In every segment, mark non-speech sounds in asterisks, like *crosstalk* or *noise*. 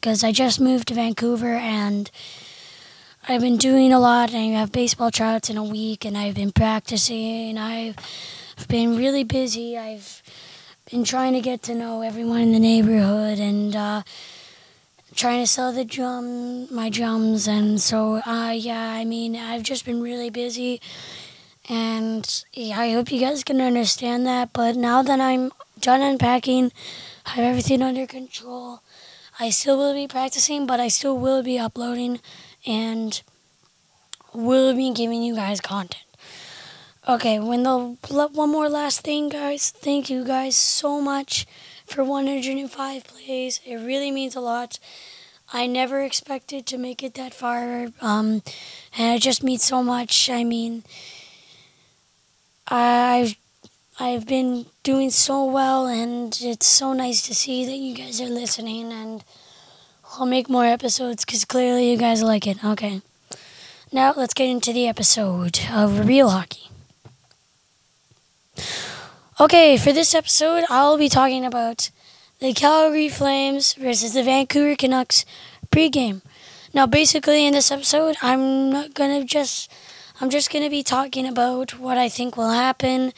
because I just moved to Vancouver and I've been doing a lot. And I have baseball tryouts in a week, and I've been practicing. I've been really busy. I've been trying to get to know everyone in the neighborhood and. Uh, trying to sell the drum, my drums, and so uh, yeah. I mean, I've just been really busy, and yeah, I hope you guys can understand that. But now that I'm done unpacking, I have everything under control. I still will be practicing, but I still will be uploading, and will be giving you guys content. Okay, when the one more last thing, guys. Thank you guys so much for 105 plays. It really means a lot. I never expected to make it that far, um, and it just means so much. I mean, I've I've been doing so well, and it's so nice to see that you guys are listening. And I'll make more episodes because clearly you guys like it. Okay, now let's get into the episode of Real Hockey. Okay, for this episode, I'll be talking about the Calgary Flames versus the Vancouver Canucks pregame. Now, basically, in this episode, I'm not gonna just. I'm just going to be talking about what I think will happen,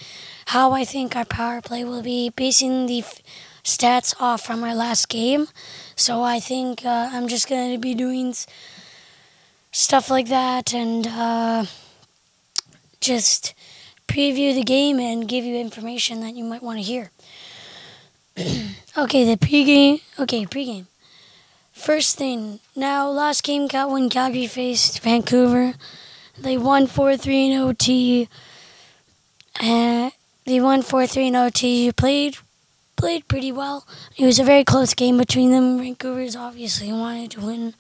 how I think our power play will be, basing the f- stats off from our last game. So I think uh, I'm just going to be doing s- stuff like that and uh, just preview the game and give you information that you might want to hear. *clears throat* okay, the pregame. Okay, pregame. First thing. Now, last game got when Calgary faced Vancouver. They won 4 3 in OT. Uh, they won 4 3 in OT. Played played pretty well. It was a very close game between them. Vancouver's obviously wanted to win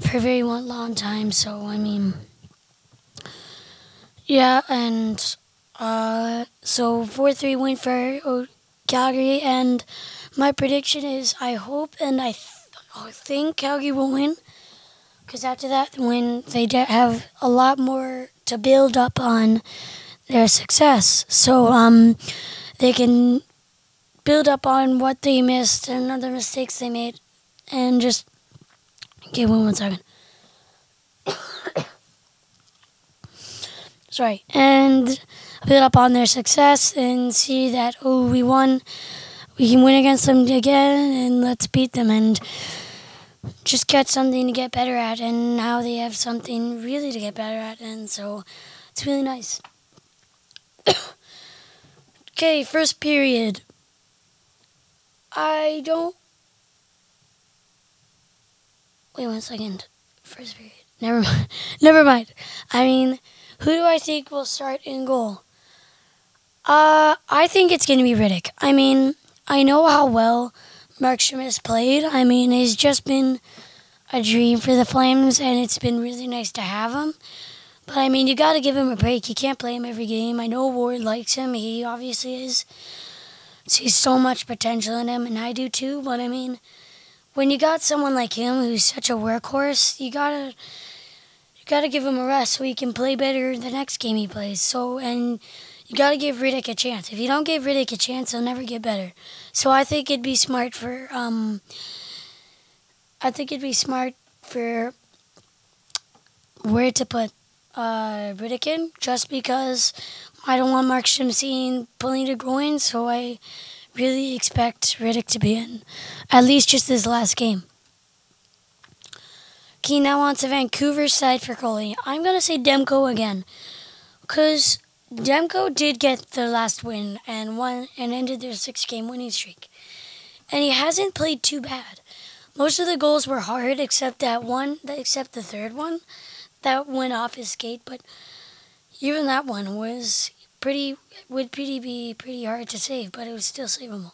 for a very long time, so I mean, yeah, and uh, so 4 3 win for Calgary, and my prediction is I hope and I, th- I think Calgary will win. Because after that, when they have a lot more to build up on their success, so um, they can build up on what they missed and other mistakes they made, and just give one one second. *coughs* Sorry, and build up on their success and see that oh we won, we can win against them again, and let's beat them. And just get something to get better at, and now they have something really to get better at, and so it's really nice. *coughs* okay, first period. I don't. Wait one second. First period. Never mind. *laughs* Never mind. I mean, who do I think will start in goal? Uh, I think it's going to be Rittich. I mean, I know how well Markstrom has played. I mean, he's just been a dream for the Flames, and it's been really nice to have him. But I mean, you got to give him a break. You can't play him every game. I know Ward likes him. He obviously is. Sees so much potential in him, and I do too. But I mean, when you got someone like him who's such a workhorse, you gotta you gotta give him a rest so he can play better the next game he plays. So and you got to give Rittich a chance. If you don't give Rittich a chance, he'll never get better. So I think it'd be smart for um, I think it'd be smart for Ward to put uh, Rittich in, just because I don't want Mark seeing pulling the groin, so I really expect Rittich to be in at least just this last game. Okay, now on to Vancouver side for goalie. I'm gonna say Demko again, cause Demko did get the last win and won and ended their six game winning streak. And he hasn't played too bad. Most of the goals were hard except that one except the third one that went off his skate, but even that one was pretty would pretty be pretty hard to save, but it was still savable.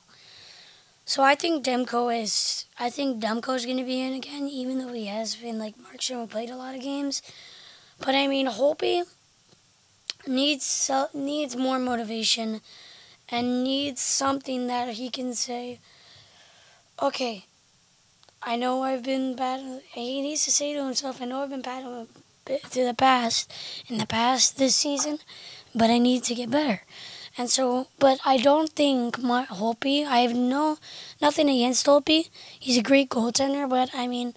So I think Demko is I think Demko is gonna be in again, even though he has been like Markstrom played a lot of games. But I mean Holtby needs needs more motivation and needs something that he can say, okay, I know I've been bad. He needs to say to himself, I know I've been bad to the past in the past this season, but I need to get better. And so, but I don't think my Holtby. I have no nothing against Holtby. He's a great goaltender, but I mean,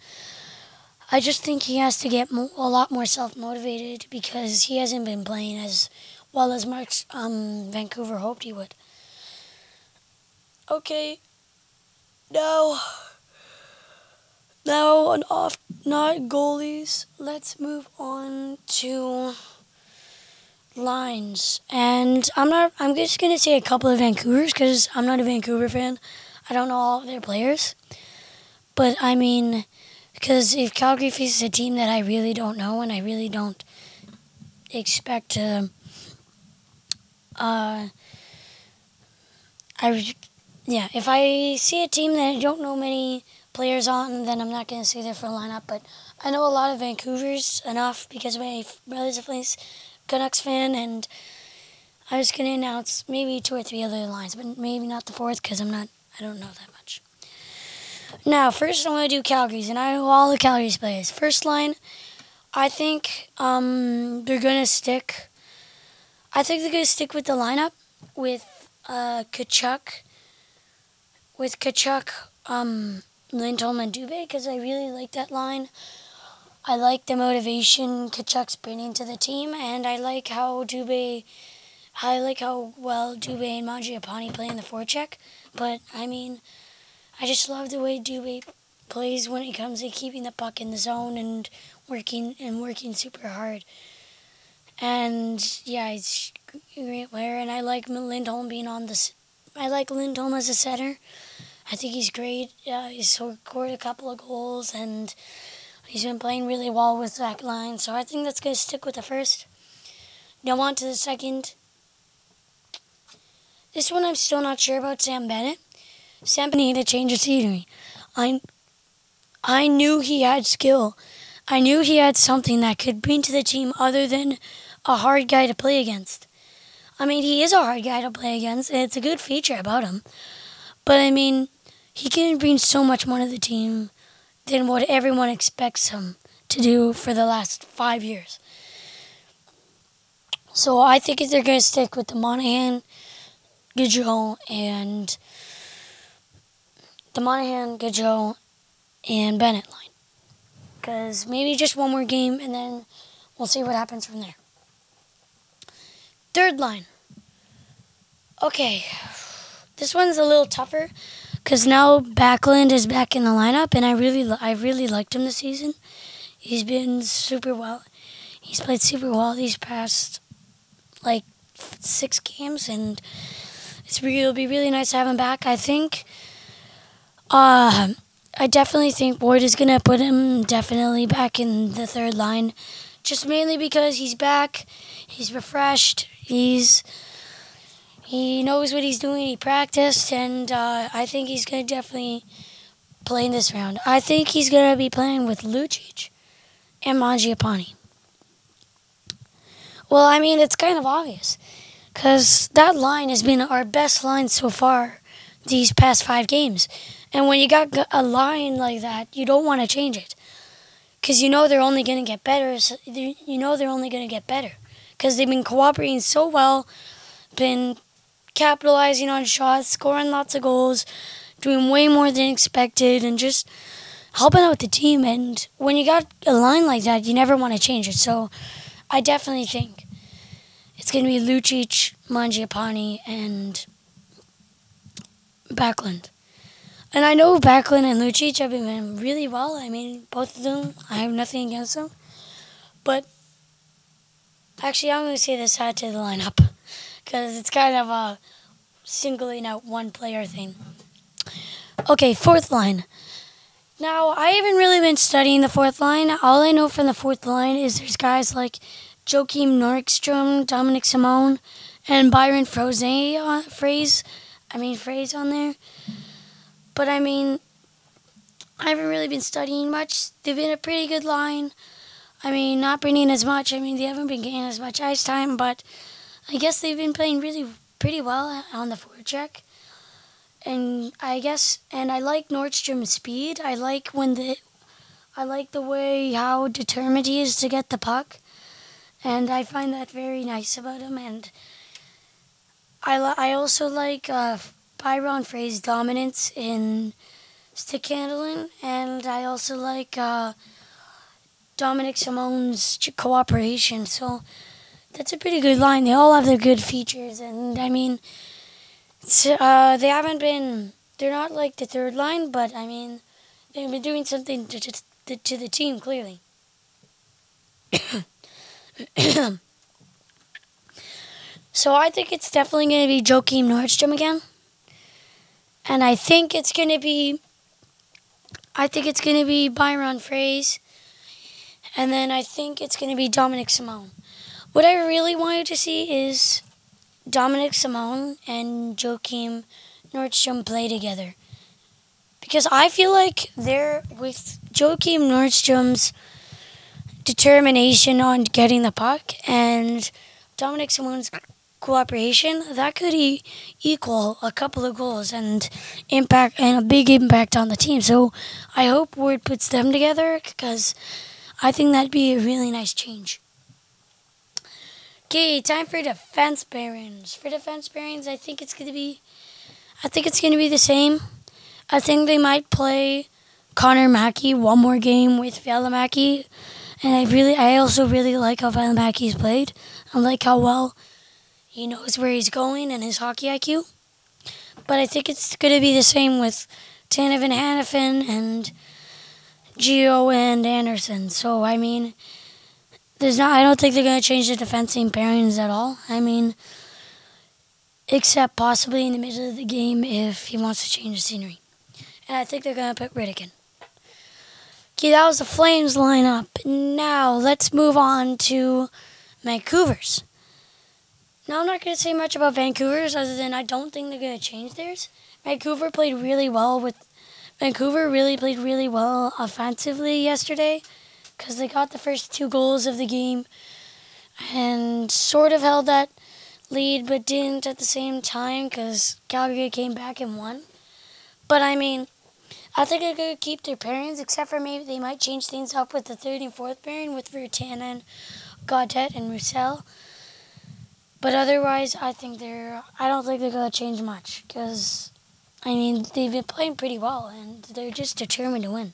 I just think he has to get mo- a lot more self motivated because he hasn't been playing as well as Mark um, Vancouver hoped he would. Okay, now, now on off not goalies. Let's move on to lines, and I'm not. I'm just gonna say a couple of Vancouver's because I'm not a Vancouver fan. I don't know all of their players, but I mean, because if Calgary faces a team that I really don't know and I really don't expect to, uh, I yeah, if I see a team that I don't know many players on, then I'm not going to say their full lineup. But I know a lot of Vancouver's enough because my brother's a place Canucks fan, and I was going to announce maybe two or three other lines, but maybe not the fourth because I'm not. I don't know that much. Now, first I'm going to do Calgary's, and I know all the Calgary's players. First line, I think um, they're going to stick. I think they're going to stick with the lineup with uh, Tkachuk with Tkachuk, um, Lindholm, and Dubé because I really like that line. I like the motivation Tkachuk's bringing to the team, and I like how Dubé, I like how well Dubé and Mangiapane play in the forecheck. But I mean, I just love the way Dubé plays when it comes to keeping the puck in the zone and working and working super hard. And yeah, he's a great player, and I like Lindholm being on the I like Lindholm as a center. I think he's great. Uh, he's scored a couple of goals, and he's been playing really well with that line. So I think that's going to stick with the first. Now on to the second. This one I'm still not sure about Sam Bennett. Sam needed to change of scenery. I, I knew he had skill. I knew he had something that could bring to the team other than a hard guy to play against. I mean, he is a hard guy to play against, and it's a good feature about him. But I mean, he can bring so much more to the team than what everyone expects him to do for the last five years. So I think if they're going to stick with the Monahan, Gaudreau, and the Monahan, Gaudreau, and Bennett line. Because maybe just one more game, and then we'll see what happens from there. Third line. Okay, this one's a little tougher because now Backlund is back in the lineup, and I really, I really liked him this season. He's been super well. He's played super well these past like six games, and it's it'll be really nice to have him back. I think. Uh, I definitely think Ward is gonna put him definitely back in the third line, just mainly because he's back, he's refreshed, He's he knows what he's doing. He practiced, and uh, I think he's gonna definitely play in this round. I think he's gonna be playing with Lucic and Mangiapane. Well, I mean, it's kind of obvious because that line has been our best line so far these past five games. And when you got a line like that, you don't want to change it because you know they're only going to get better. So you know they're only going to get better because they've been cooperating so well, been capitalizing on shots, scoring lots of goals, doing way more than expected, and just helping out the team. And when you got a line like that, you never want to change it. So I definitely think it's going to be Lucic, Mangiapane, and Backlund. And I know Backlund and Lucic have been really well. I mean, both of them, I have nothing against them. But Actually, I'm going to say this add to the lineup because it's kind of a singling out one player thing. Okay, fourth line. Now, I haven't really been studying the fourth line. All I know from the fourth line is there's guys like Joakim Nordstrom, Dominic Simone, and Byron Froese, uh, phrase. I mean, phrase on there. But I mean, I haven't really been studying much. They've been a pretty good line. I mean, not bringing as much. I mean, they haven't been getting as much ice time, but I guess they've been playing really pretty well on the forecheck. And I guess, and I like Nordstrom's speed. I like when the, I like the way how determined he is to get the puck, and I find that very nice about him. And I I also like uh, Byron Frey's dominance in stick handling, and I also like uh, Dominic Simone's cooperation. So that's a pretty good line. They all have their good features, and I mean, uh, they haven't been. They're not like the third line, but I mean, they've been doing something to, to, to, the team clearly. *coughs* so I think it's definitely going to be Joakim Nordstrom again, and I think it's to be. I think it's to be Byron Froese, and then I think it's to be Dominic Simone. What I really wanted to see is Dominic Simone and Joakim Nordstrom play together. Because I feel like they're with Joakim Nordstrom's determination on getting the puck and Dominic Simone's cooperation, that could e- equal a couple of goals and impact and a big impact on the team. So I hope Ward puts them together because I think that'd be a really nice change. Okay, time for defense pairings. For defense pairings, I think it's gonna be, I think it's gonna be the same. I think they might play Connor Mackey one more game with Valimaki, and I really, I also really like how Valimaki's played. I like how well he knows where he's going and his hockey IQ. But I think it's gonna be the same with Tanev and Hanifin and Gio and Andersson. So I mean there's not. I don't think they're going to change the defensive pairings at all. I mean, except possibly in the middle of the game if he wants to change the scenery. And I think they're going to put Rittich. Okay, that was the Flames lineup. Now let's move on to Vancouver's. Now I'm not going to say much about Vancouver's other than I don't think they're going to change theirs. Vancouver played really well with. Vancouver really played really well offensively yesterday because they got the first two goals of the game and sort of held that lead, but didn't at the same time because Calgary came back and won. But I mean, I think they're going to keep their pairings, except for maybe they might change things up with the third and fourth pairing with Virtanen, Gaudette, and Roussel. But otherwise, I think they're. I don't think they're to change much because, I mean, they've been playing pretty well and they're just determined to win.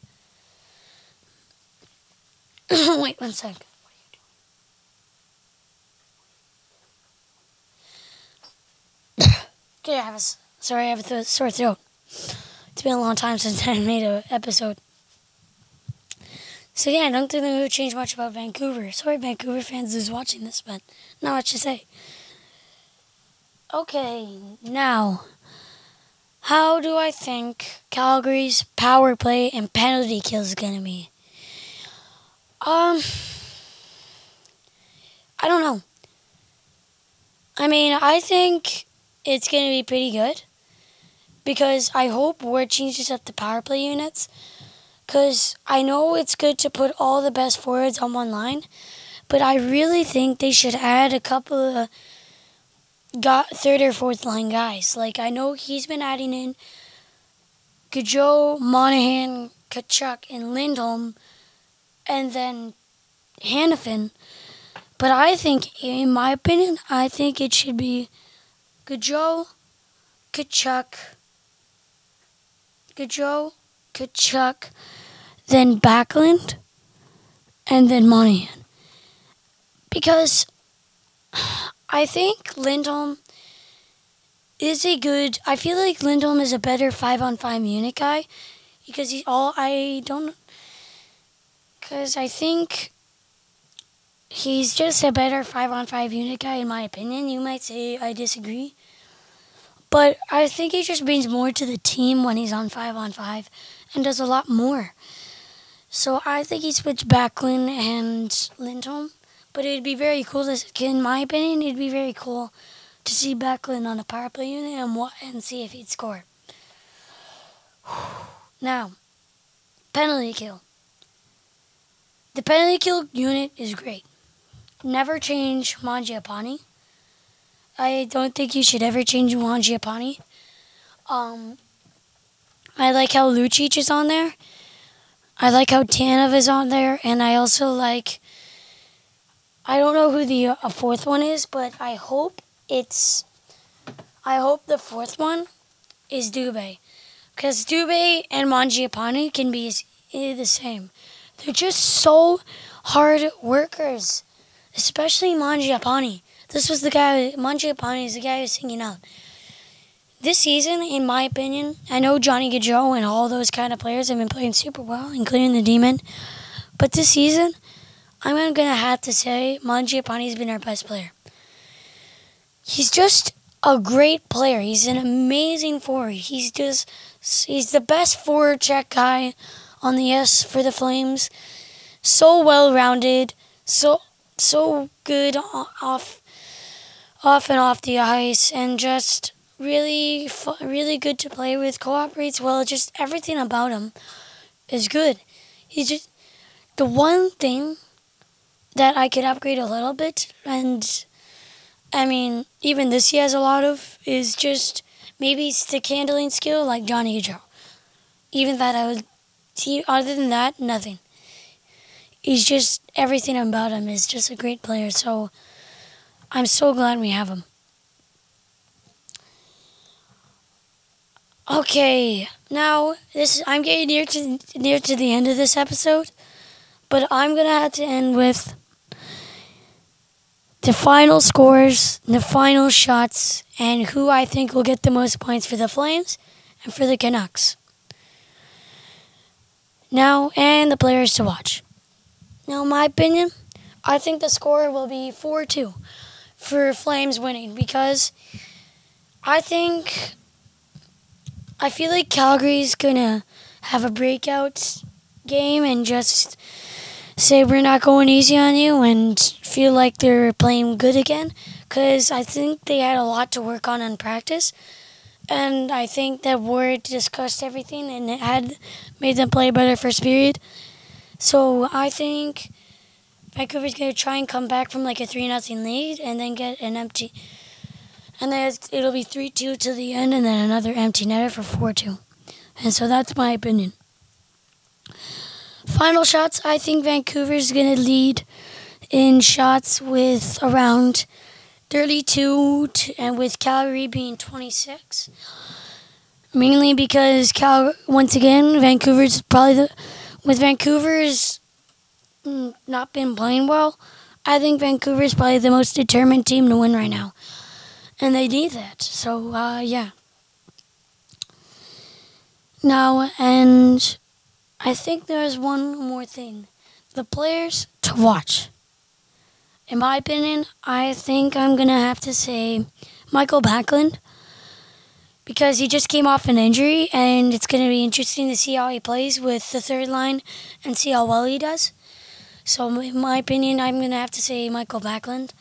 *coughs* Wait one sec. *coughs* okay, I have a, sorry, I have a th- sore throat. It's been a long time since *laughs* I made an episode. So yeah, I don't think they're to change much about Vancouver. Sorry, Vancouver fans who's watching this, but not much to say. Okay, now, how do I think Calgary's power play and penalty kill is going to be? Um, I don't know. I mean, I think it's going to be pretty good because I hope Ward changes up the power play units because I know it's good to put all the best forwards on one line, but I really think they should add a couple of got third or fourth line guys. Like I know he's been adding in Gaudreau, Monahan, Tkachuk, and Lindholm and then Hanifin. But I think, in my opinion, I think it should be Gaudreau, Tkachuk, Gaudreau, Tkachuk, then Backlund, and then Monahan. Because I think Lindholm is a good. I feel like Lindholm is a better five on five unit guy because he all. I don't because I think he's just a better five on five unit guy, in my opinion. You might say I disagree. But I think he just brings more to the team when he's on five on five and does a lot more. So I think he switched Backlund and Lindholm. But it'd be very cool to, in my opinion, it'd be very cool to see Backlund on a power play unit and, what, and see if he'd score. *sighs* Now, penalty kill. The penalty kill unit is great. Never change Mangiapane. I don't think you should ever change Mangiapane. Um, I like how Lucic is on there. I like how Tanev is on there, and I also like. I don't know who the uh, fourth one is, but I hope it's. I hope the fourth one is Dubé, because Dubé and Mangiapane can be the same. They're just so hard workers, especially Mangiapane. This was the guy. Mangiapane is the guy who's singing out. This season, in my opinion, I know Johnny Gaudreau and all those kind of players have been playing super well, including the Demon. But this season, I'm gonna have to say Mangiapane's been our best player. He's just a great player. He's an amazing forward. He's just he's the best forward check guy on the S for the Flames. So well rounded, so so good off off and off the ice, and just really really good to play with. Cooperates well. Just everything about him is good. He's just the one thing that I could upgrade a little bit, and I mean even this he has a lot of is just maybe stick handling skill like Johnny Gaudreau. Even that I would see. other than that, nothing. He's just everything about him is just a great player. So I'm so glad we have him. Okay, now this I'm getting near to near to the end of this episode, but I'm gonna have to end with the final scores, the final shots, and who I think will get the most points for the Flames and for the Canucks now and the players to watch. Now, my opinion, I think the score will be 4 2 for Flames winning because I think I feel like Calgary's gonna have a breakout game and just say we're not going easy on you and feel like they're playing good again because I think they had a lot to work on in practice and I think that Ward discussed everything and it had made them play better first period. So I think Vancouver's gonna try and come back from like a three nothing lead and then get an empty, and then it'll be three two to the end and then another empty netter for four two, and so that's my opinion. Final shots, I think Vancouver's gonna lead in shots with around 32 to, and with Calgary being 26. Mainly because Cal once again Vancouver's probably the with Vancouver's not been playing well. I think Vancouver is probably the most determined team to win right now, and they need that. So uh, yeah. Now and I think there's one more thing: the players to watch. In my opinion, I think I'm going to have to say Mikael Backlund because he just came off an injury and it's going to be interesting to see how he plays with the third line and see how well he does. So, in my opinion, I'm going to have to say Mikael Backlund.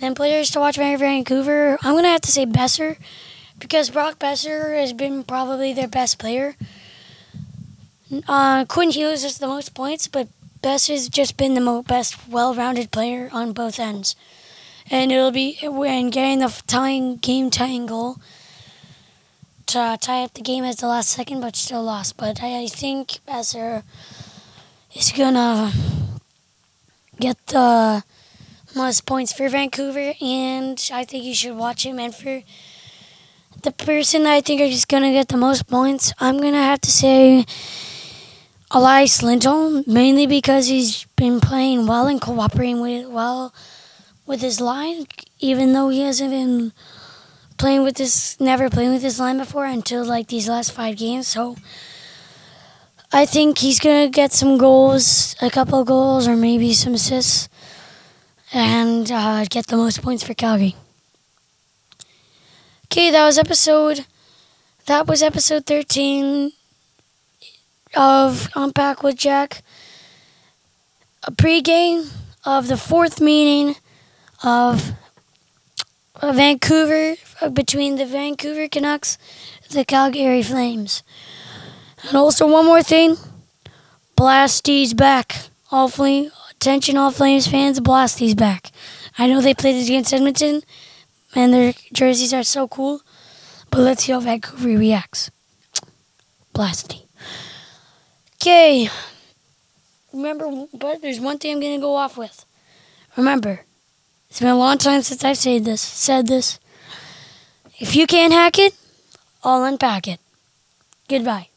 Then players to watch for Vancouver, I'm going to have to say Boeser because Brock Boeser has been probably their best player. Uh, Quinn Hughes has the most points, but Bess has just been the most best well-rounded player on both ends, and it'll be when getting the tying game tying goal to tie up the game at the last second, but still lost. But I, I think Boeser is gonna get the most points for Vancouver, and I think you should watch him. And for the person I think is gonna get the most points, I'm gonna have to say Elias Lindholm, mainly because he's been playing well and cooperating with well with his line, even though he hasn't been playing with this, never playing with this line before until like these last five games. So I think he's gonna get some goals, a couple goals, or maybe some assists, and uh, get the most points for Calgary. Okay, that was episode. That was episode thirteen of Unpack with Jack, a pregame of the fourth meeting of Vancouver uh, between the Vancouver Canucks, the Calgary Flames, and also one more thing, Blasty's back. All flame, attention, all Flames fans, Blasty's back. I know they played against Edmonton, and their jerseys are so cool, but let's see how Vancouver reacts. Blasty. Okay. Remember, but there's one thing I'm going to go off with. Remember, it's been a long time since I've said this. Said this. If you can't hack it, I'll unpack it. Goodbye.